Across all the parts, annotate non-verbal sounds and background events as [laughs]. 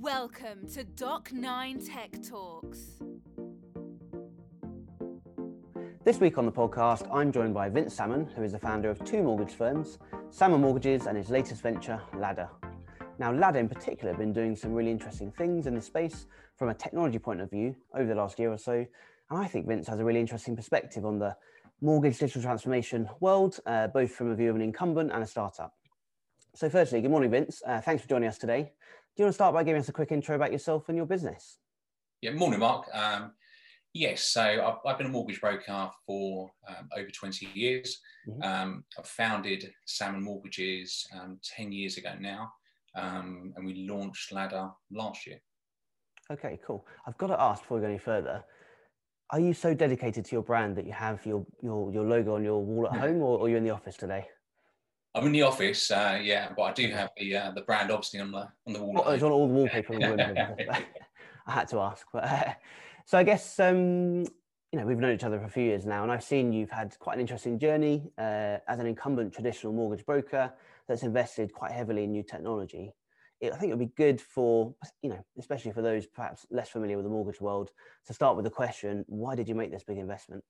Welcome to Doc9 Tech Talks. This week on the podcast, I'm joined by Vince Salmon, who is the founder of two mortgage firms, Salmon Mortgages and his latest venture, Ladder. Now, Ladder in particular have been doing some really interesting things in the space from a technology point of view over the last year or so. And I think Vince has a really interesting perspective on the mortgage digital transformation world, uh, both from a view of an incumbent and a startup. So, firstly, good morning, Vince. Uh, thanks for joining us today. Do you want to start by giving us a quick intro about yourself and your business? Yeah, morning, Mark. Um, yes, so I've, I've, been a mortgage broker for um, over 20 years. Mm-hmm. Um, I've founded Salmon Mortgages um, 10 years ago now, um, and we launched Ladder last year. Okay, cool. I've got to ask before we go any further are you so dedicated to your brand that you have your your, your logo on your wall at home or, or are you in the office today I'm in the office, uh, yeah, but I do have the uh, the brand obviously on the on the wall. Oh, it's on all the wallpaper. [laughs] [laughs] I had to ask, but uh, so I guess um, you know we've known each other for a few years now, and I've seen you've had quite an interesting journey uh, as an incumbent traditional mortgage broker that's invested quite heavily in new technology. It, I think it would be good for you know, especially for those perhaps less familiar with the mortgage world, to start with the question: Why did you make this big investment?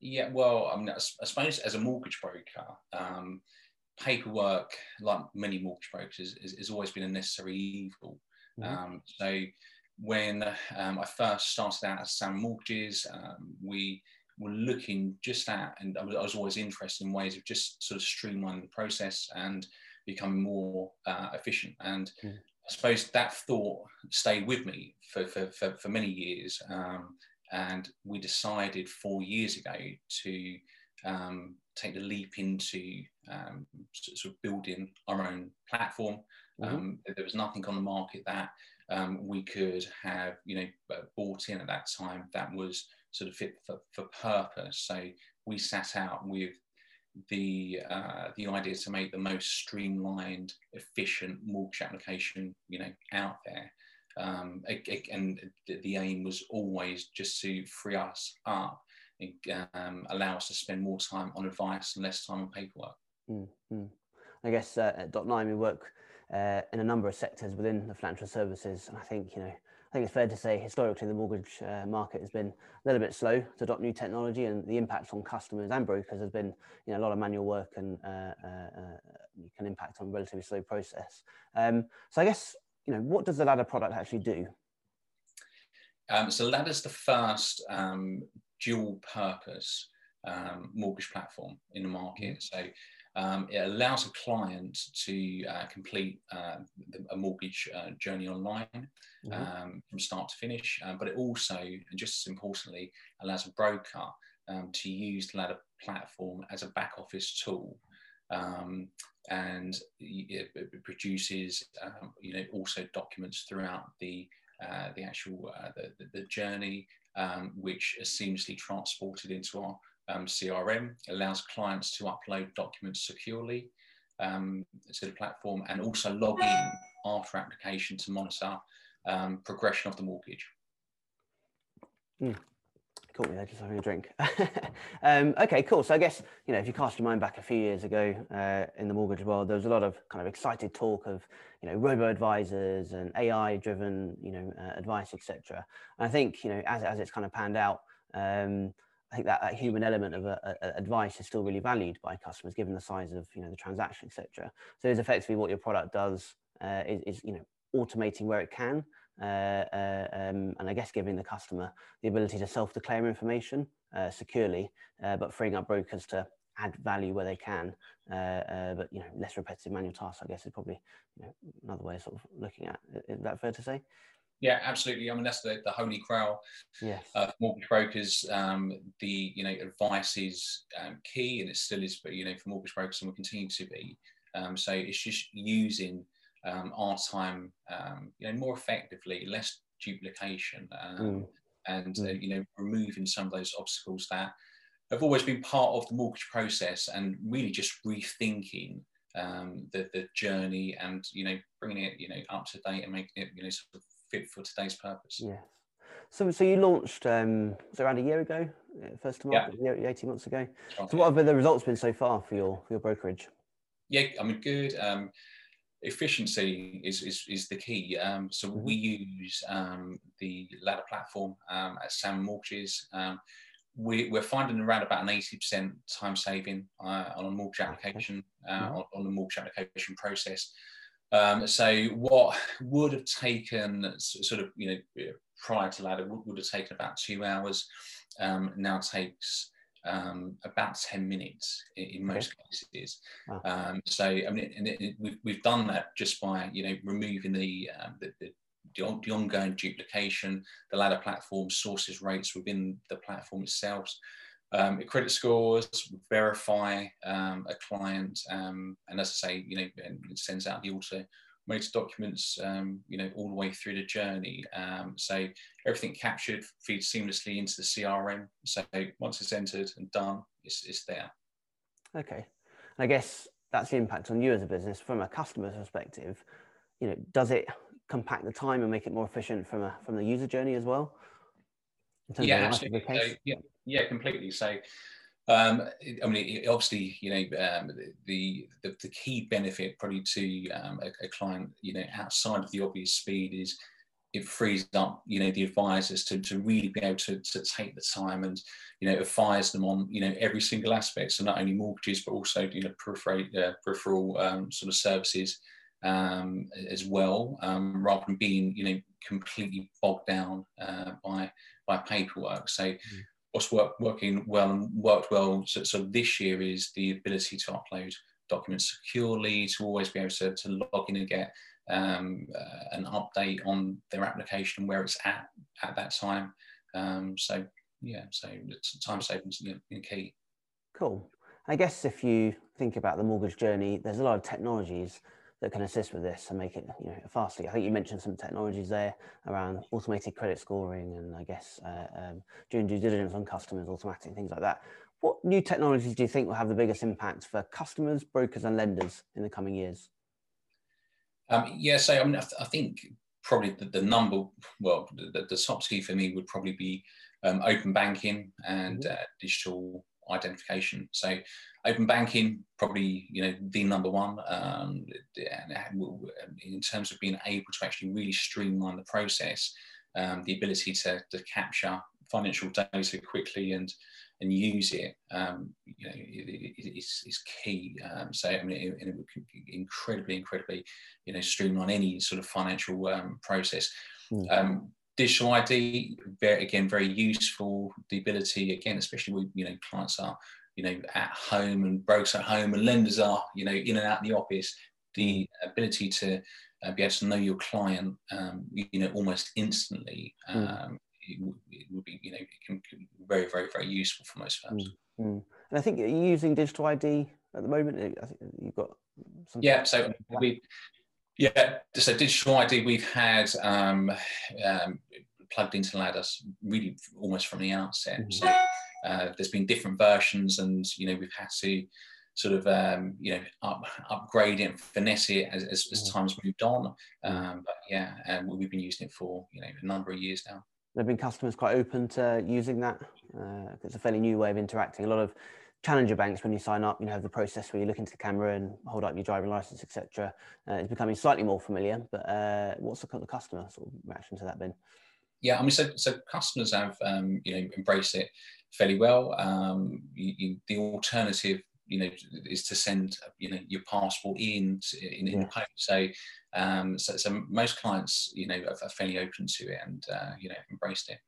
Yeah, well, I mean, I suppose as a mortgage broker, um, paperwork, like many mortgage brokers, has always been a necessary evil. Mm-hmm. Um, so when um, I first started out as Salmon Mortgages, um, we were looking just at, and I was, I was, always interested in ways of just sort of streamlining the process and becoming more uh, efficient. And mm. I suppose that thought stayed with me for, for, for, for many years. Um, and we decided four years ago to um, take the leap into um, sort of building our own platform. Mm-hmm. Um, there was nothing on the market that um, we could have, you know, bought in at that time that was sort of fit for, for purpose. So we sat out with the uh, the idea to make the most streamlined, efficient mortgage application, you know, out there. Um, and the aim was always just to free us up and um, allow us to spend more time on advice and less time on paperwork. Mm-hmm. I guess uh, at Doc9 we work uh, in a number of sectors within the financial services, and I think you know I think it's fair to say historically the mortgage uh, market has been a little bit slow to adopt new technology, and the impact on customers and brokers has been you know a lot of manual work and uh, uh, uh can impact on a relatively slow process. Um, so I guess you know, what does the ladder product actually do? Um, so Ladder's the first um, dual purpose um, mortgage platform in the market. Mm-hmm. So um, it allows a client to uh, complete uh, a mortgage uh, journey online mm-hmm. Um, from start to finish, uh, but it also, and just as importantly, allows a broker um, to use the Ladder platform as a back office tool um, and it, it produces, um, you know, also documents throughout the uh, the actual uh, the, the, journey, um, which is seamlessly transported into our um, CRM. Allows clients to upload documents securely um, to the platform and also log in after application to monitor um, progression of the mortgage. Mm caught me there just having a drink. [laughs] um, okay, cool. So I guess you know if you cast your mind back a few years ago uh, in the mortgage world, there was a lot of kind of excited talk of you know robo advisors and AI driven you know uh, advice, etc. And I think you know as as it's kind of panned out. Um, I think that, that human element of a, a advice is still really valued by customers, given the size of you know the transaction, etc. So it's effectively what your product does uh, is, is you know automating where it can uh, uh, um, and I guess giving the customer the ability to self-declare information uh, securely, but freeing up brokers to add value where they can, but you know less repetitive manual tasks. I guess is probably you know, another way of sort of looking at. Is that fair to say? Yeah, absolutely. I mean, that's the, the holy grail yes. uh, mortgage brokers. Um, the you know advice is um, key, and it still is, but you know for mortgage brokers, and will continue to be. Um, so it's just using um, our time, um, you know, more effectively, less duplication, um, mm. and uh, mm. you know, removing some of those obstacles that have always been part of the mortgage process, and really just rethinking um, the the journey, and you know, bringing it, you know, up to date and making it, you know, sort of fit for today's purpose. Yeah. So, so you launched um, was around a year ago, uh, first of market, yeah. 18 months ago. So, what have the results been so far for your for your brokerage? Yeah, I mean, good. Um, efficiency is, is, is the key. Um, so mm-hmm. we use um, the ladder platform um, at Salmon Mortgages. Um, we, are finding around about an 80% time saving uh, on a mortgage application, uh, mm-hmm. on, on, the mortgage application process. Um, so what would have taken sort of, you know, prior to ladder would, would have taken about two hours, um, now takes um, about 10 minutes in, in most cases. Wow. Um, so, I mean, and it, it, we've, we've done that just by, you know, removing the, um, the, the, the, the, ongoing duplication, the ladder platform sources rates within the platform itself. Um, credit scores, verify um, a client, um, and as I say, you know, it sends out the auto motor documents, um, you know, all the way through the journey. Um, so everything captured feeds seamlessly into the CRM. So once it's entered and done, it's, it's there. Okay. I guess that's the impact on you as a business from a customer's perspective. You know, does it compact the time and make it more efficient from a from the user journey as well? yeah, absolutely. So, yeah, yeah, completely. So um, I mean, obviously, you know, um, the, the, the key benefit probably to um, a, a, client, you know, outside of the obvious speed is it frees up, you know, the advisors to, to really be able to, to take the time and, you know, advise them on, you know, every single aspect. So not only mortgages, but also, you know, peripheral, uh, peripheral um, sort of services um, as well, um, rather than being, you know, completely bogged down uh, by by paperwork. So. Mm what's work, working well and worked well so, so, this year is the ability to upload documents securely, to always be able to, to log in and get um, uh, an update on their application where it's at at that time. Um, so yeah, so time savings you key. Cool. I guess if you think about the mortgage journey, there's a lot of technologies that can assist with this and make it you know faster. I think you mentioned some technologies there around automated credit scoring and I guess uh, um, doing due diligence on customers, automatic things like that. What new technologies do you think will have the biggest impact for customers, brokers, and lenders in the coming years? Um, yeah, so I mean, I, th- I think probably the, the, number, well, the, the, top two for me would probably be um, open banking and mm-hmm. uh, digital identification. So open banking, probably you know the number one um, in terms of being able to actually really streamline the process, um, the ability to, to capture financial data quickly and and use it, um, you know, it, it, it's, it's key. Um, so I mean, it, it, would incredibly, incredibly, you know, streamline any sort of financial um, process. Mm digital ID, very, again, very useful. The ability, again, especially with you know clients are you know at home and brokers at home and lenders are you know in and out of the office. The ability to uh, be able to know your client, um, you know, almost instantly. Hmm. Um, mm. it, would, it, would be, you know, it can, very, very, very useful for most firms. Mm. Mm. And I think you're using digital ID at the moment. I think you've got. Some yeah, so we yeah, so digital ID we've had um, um, plugged into Ladders really almost from the outset. Mm-hmm. So uh, there's been different versions, and you know we've had to sort of um, you know up, upgrade it and finesse it as, as, as mm-hmm. time's moved on. Mm-hmm. Um, but yeah, um, we've been using it for you know a number of years now. There have been customers quite open to using that. Uh, it's a fairly new way of interacting. A lot of challenger banks when you sign up you know have the process where you look into the camera and hold up your driving license etc uh, it's becoming slightly more familiar but uh, what's the, the customer sort of reaction to that been? Yeah i mean so, so customers have um, you know embraced it fairly well. Um, you, you, the alternative you know is to send you know your passport in in, in yeah. the post. So um so, so most clients you know are, are fairly open to it and uh, you know embraced it.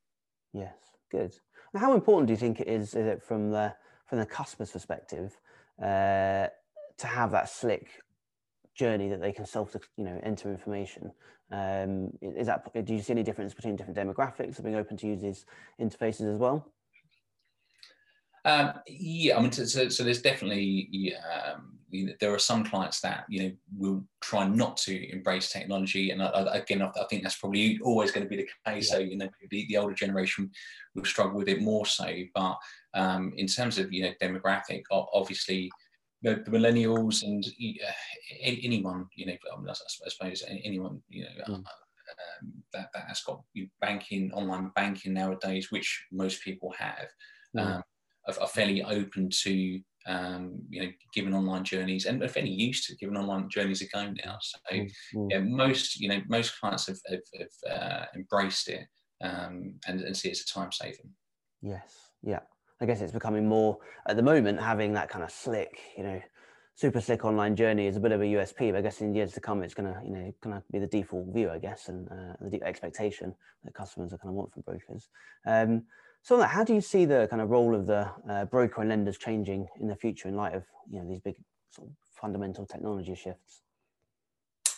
Yes good. How important do you think it is, is it from the from the customer's perspective uh, to have that slick journey that they can self you know enter information. Um, is that do you see any difference between different demographics being open to use these interfaces as well? Um, yeah i mean so, so there's definitely um, you know, there are some clients that you know will try not to embrace technology, and I, again, I, think that's probably always going to be the case. Yeah. So you know, the, the, older generation will struggle with it more so. But um, in terms of you know demographic, obviously. The, the millennials and uh, anyone, you know, I, suppose anyone, you know, mm. um, that, that has got banking, online banking nowadays, which most people have, mm. um, are, are, fairly open to um, you know, given online journeys and if any used to giving online journeys a go now. So mm-hmm. yeah, most you know most clients have, have, have uh, embraced it um, and, and see it as a time saving. Yes, yeah. I guess it's becoming more at the moment having that kind of slick, you know, super slick online journey is a bit of a USP. But I guess in years to come, it's gonna you know gonna be the default view, I guess, and uh, the expectation that customers are kind of want from brokers. Um, so how do you see the kind of role of the uh, broker and lenders changing in the future in light of you know these big sort of fundamental technology shifts?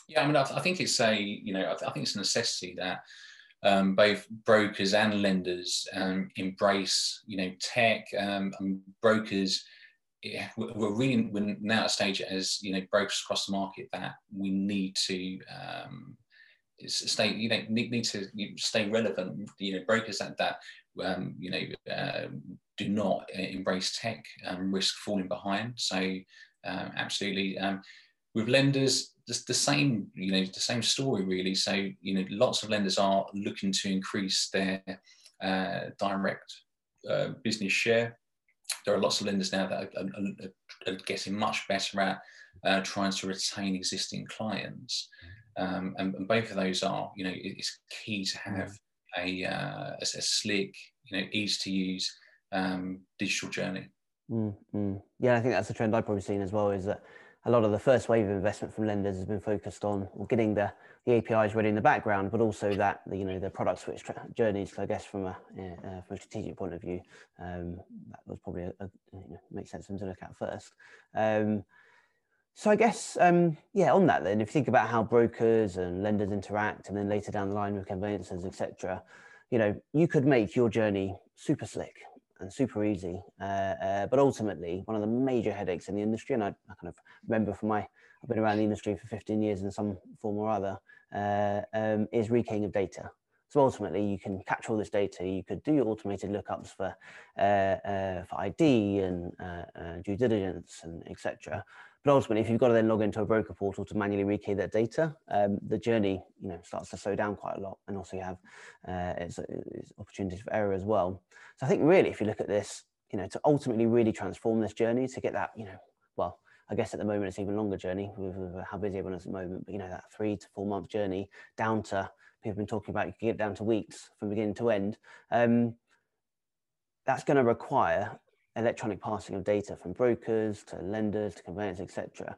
Yeah, I mean, I, th- I think it's a you know I, th- I think it's a necessity that um, both brokers and lenders um, embrace you know tech. Um, and brokers, yeah, we're really we're now at a stage as you know brokers across the market that we need to um, stay you know need, need to stay relevant. You know brokers that that um, you know, uh, do not embrace tech and risk falling behind. So um, absolutely, um, with lenders, the, the, same, you know, the same story really. So you know, lots of lenders are looking to increase their uh, direct uh, business share. There are lots of lenders now that are, are, are getting much better at uh, trying to retain existing clients. Um, and, and, both of those are, you know, it's key to have a, uh, a, a, slick, you know, easy to use um, digital journey. Mm-hmm. Yeah, I think that's a trend I've probably seen as well. Is that a lot of the first wave of investment from lenders has been focused on getting the, the APIs ready in the background, but also that the, you know the product switch tra- journeys. I guess from a uh, from a strategic point of view, um, that was probably a, a you know, makes sense for them to look at first. Um, so I guess, um, yeah, on that then, if you think about how brokers and lenders interact, and then later down the line with conveyancers, etc., you know, you could make your journey super slick and super easy. Uh, uh, but ultimately, one of the major headaches in the industry, and I, I, kind of remember from my, I've been around the industry for 15 years in some form or other, uh, um, is rekeying of data. So ultimately, you can capture all this data. You could do your automated lookups for uh, uh, for ID and uh, due diligence and etc. But ultimately, if you've got to then log into a broker portal to manually rekey that data, um, the journey you know starts to slow down quite a lot, and also you have uh, it's, it's opportunities for error as well. So I think really, if you look at this, you know, to ultimately really transform this journey to get that, you know, well, I guess at the moment it's even longer journey with, with how busy everyone is at the moment, but you know that three to four month journey down to people have been talking about you can get down to weeks from beginning to end. Um, that's going to require electronic passing of data from brokers to lenders to conveyancers, etc.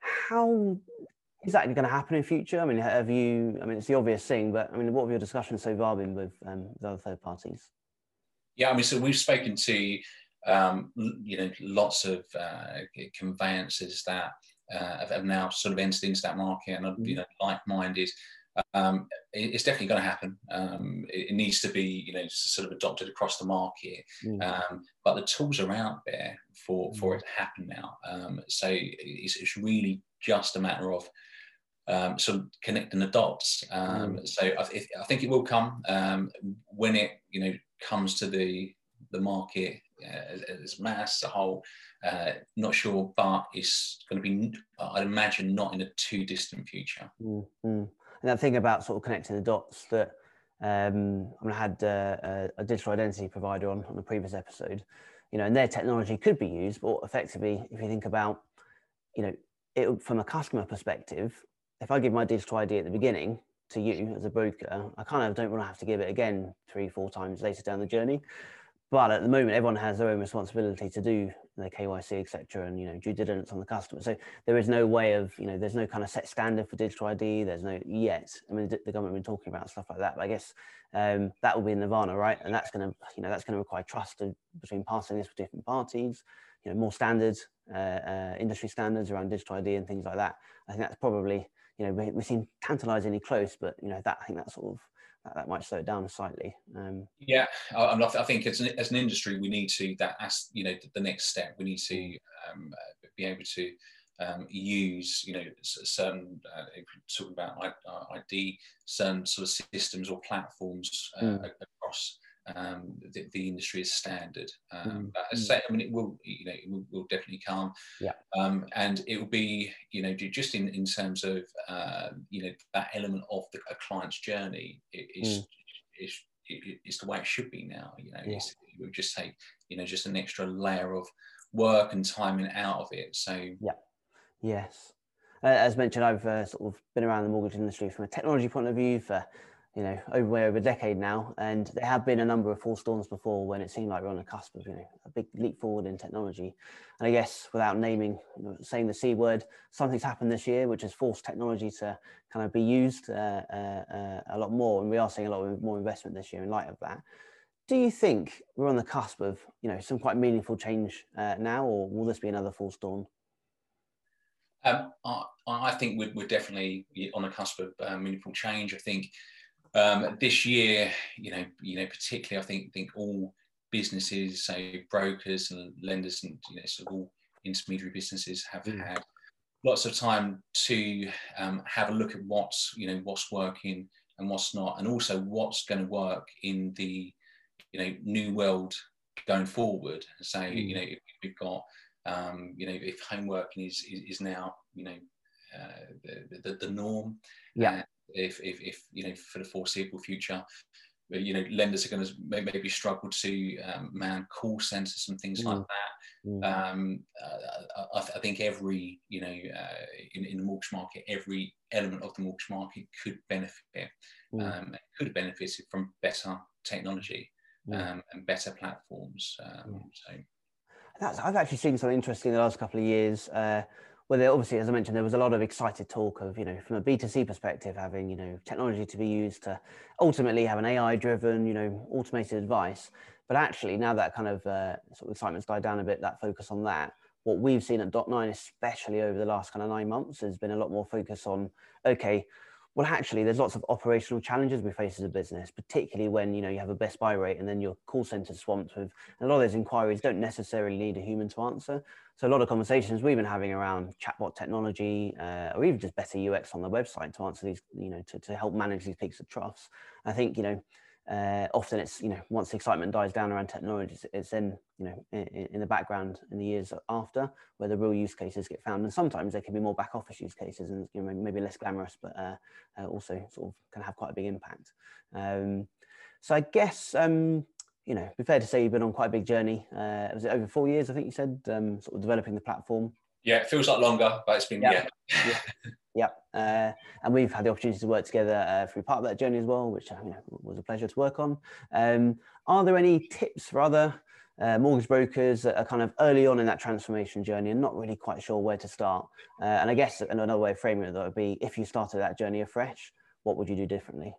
How is that going to happen in future? I mean, have you? I mean, it's the obvious thing, but I mean, what have your discussions so far been with, um, with other third parties? Yeah, I mean, so we've spoken to um, you know lots of uh, conveyancers that uh, have, now sort of entered into that market and you mm. know like-minded um, it's definitely going to happen. Um, it, it, needs to be, you know, sort of adopted across the market. Mm. Um, but the tools are out there for for mm. it to happen now. Um, so it's, it's, really just a matter of um, sort of connecting the dots. Um, mm. So I, th- I, think it will come when it, you know, comes to the the market uh, as, as mass, a whole. Uh, not sure, but it's going to be, I'd imagine, not in a too distant future. Mm-hmm and that thing about sort of connecting the dots that um, I, had uh, a, a, digital identity provider on on the previous episode, you know, and their technology could be used, but effectively, if you think about, you know, it from a customer perspective, if I give my digital ID at the beginning to you as a broker, I kind of don't want to have to give it again three, four times later down the journey. But at the moment, everyone has their own responsibility to do their KYC, etc., and you know due diligence on the customer. So there is no way of you know there's no kind of set standard for digital ID. There's no yet. I mean, the, government been talking about stuff like that, but I guess um, that will be in Nirvana, right? And that's going to you know that's going to require trust between passing this with different parties. You know, more standards, uh, uh, industry standards around digital ID and things like that. I think that's probably you know we, we seem tantalizingly close, but you know that I think that sort of that might slow it down slightly. Um, yeah, I, I think as an, as an industry, we need to that as you know the next step. We need to mm. um, uh, be able to um, use you know certain uh, talking about ID, certain sort of systems or platforms uh, mm. across um, the, the, industry is standard. Um, mm. I say, I mean, it will, you know, it will, will definitely come. Yeah. Um, and it will be, you know, just in, in terms of, uh, you know, that element of the, a client's journey is, mm. is, is, is, the way it should be now. You know, yeah. it will just take, you know, just an extra layer of work and timing out of it. So yeah, yes. Uh, as mentioned, I've uh, sort of been around the mortgage industry from a technology point of view for you know, over over a decade now, and there have been a number of false storms before when it seemed like we're on the cusp of you know a big leap forward in technology. And I guess without naming, you know, saying the c word, something's happened this year which has forced technology to kind of be used uh, uh, uh, a lot more, and we are seeing a lot more investment this year in light of that. Do you think we're on the cusp of you know some quite meaningful change uh, now, or will this be another false storm? Um, I, I, think we're, we're, definitely on the cusp of uh, meaningful change. I think um, this year, you know, you know, particularly, I think think all businesses, so brokers and lenders, and you know, sort of all intermediary businesses have mm. had lots of time to um, have a look at what's you know what's working and what's not, and also what's going to work in the you know new world going forward. So mm. you know, if we've got um, you know, if home working is, is, is now you know uh, the, the, the norm, yeah if, if, if you know for the foreseeable future you know lenders are going to maybe struggle to um, man call centers and things mm. like that mm. um, uh, I, I, think every you know uh, in, in, the mortgage market every element of the mortgage market could benefit mm. um, could have benefited from better technology mm. um, and better platforms um, mm. so That's, I've actually seen something interesting in the last couple of years uh, well, obviously, as I mentioned, there was a lot of excited talk of, you know, from a B2C perspective, having, you know, technology to be used to ultimately have an AI driven, you know, automated advice. But actually, now that kind of uh, sort of excitement's died down a bit, that focus on that, what we've seen at Dot9, especially over the last kind of nine months, has been a lot more focus on, okay, well, actually, there's lots of operational challenges we face as a business, particularly when you know you have a best buy rate and then your call center swamped with a lot of those inquiries don't necessarily need a human to answer. So a lot of conversations we've been having around chatbot technology, uh, or even just better UX on the website to answer these, you know, to, to help manage these peaks and troughs. I think you know uh, often it's you know once the excitement dies down around technology it's, it's then you know in, in, the background in the years after where the real use cases get found. And sometimes there can be more back office use cases and you know maybe less glamorous but uh, uh, also sort of can have quite a big impact. Um, so i guess um, you know be fair to say you've been on quite a big journey. Uh, was it over four years i think you said um, sort of developing the platform? Yeah it feels like longer but it's been yeah, yeah. [laughs] Yep. Uh, and we've had the opportunity to work together uh, through part of that journey as well, which you know, was a pleasure to work on. Um, are there any tips for other uh, mortgage brokers that are kind of early on in that transformation journey and not really quite sure where to start? Uh, and I guess another way of framing it that would be if you started that journey afresh, what would you do differently?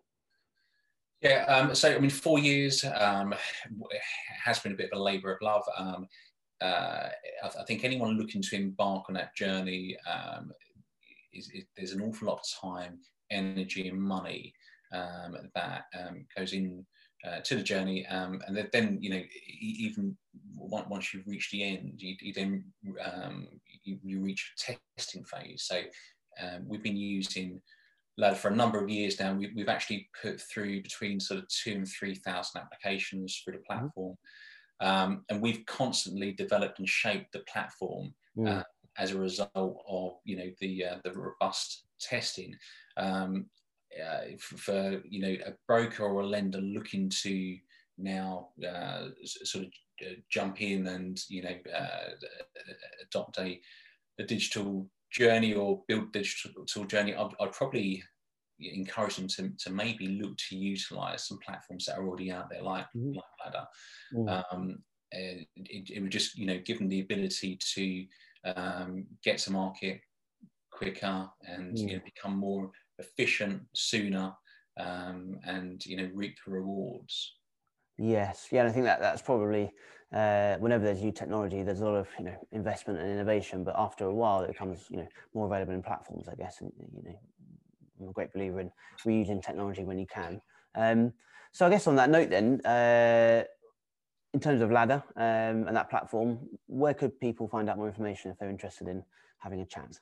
Yeah, um, so I mean, four years um, has been a bit of a labour of love. Um, uh, I, I, think anyone looking to embark on that journey, um, is, is there's an awful lot of time, energy, and money um, that um, goes in uh, to the journey, um, and then you know even once you've reached the end, you, you then um, you, you, reach a testing phase. So um, we've been using Ladder for a number of years now. We, have actually put through between sort of two and three thousand applications through the mm-hmm. platform, um, and we've constantly developed and shaped the platform. Mm. Uh, as a result of you know the uh, the robust testing. Um, uh, for you know a broker or a lender looking to now uh, sort of uh, jump in and you know uh, adopt a, a digital journey or build digital journey, I'd, I'd, probably encourage them to, to maybe look to utilize some platforms that are already out there, like, mm-hmm. like Ladder. Mm-hmm. Um, it, it, would just you know give them the ability to um, get to market quicker and mm. you know, become more efficient sooner um, and you know reap the rewards. Yes, yeah, and I think that that's probably uh, whenever there's new technology, there's a lot of you know investment and innovation, but after a while, it becomes you know more available in platforms, I guess. And you know, I'm a great believer in reusing technology when you can. Um, so I guess on that note, then, uh, in terms of Ladder um, and that platform, where could people find out more information if they're interested in having a chat?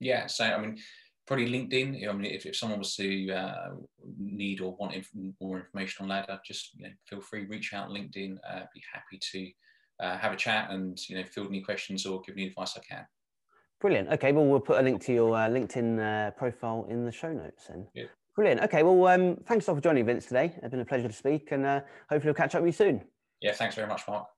Yeah, so I mean, probably LinkedIn. I mean, if, if someone was to uh, need or want inf- more information on Ladder, just you know, feel free reach out LinkedIn. Uh, be happy to uh, have a chat and you know field any questions or give any advice I can. Brilliant. Okay, well we'll put a link to your uh, LinkedIn uh, profile in the show notes. And yeah. brilliant. Okay, well um, thanks a lot for joining Vince today. It's been a pleasure to speak, and uh, hopefully we'll catch up with you soon. Yeah, thanks very much, Mark.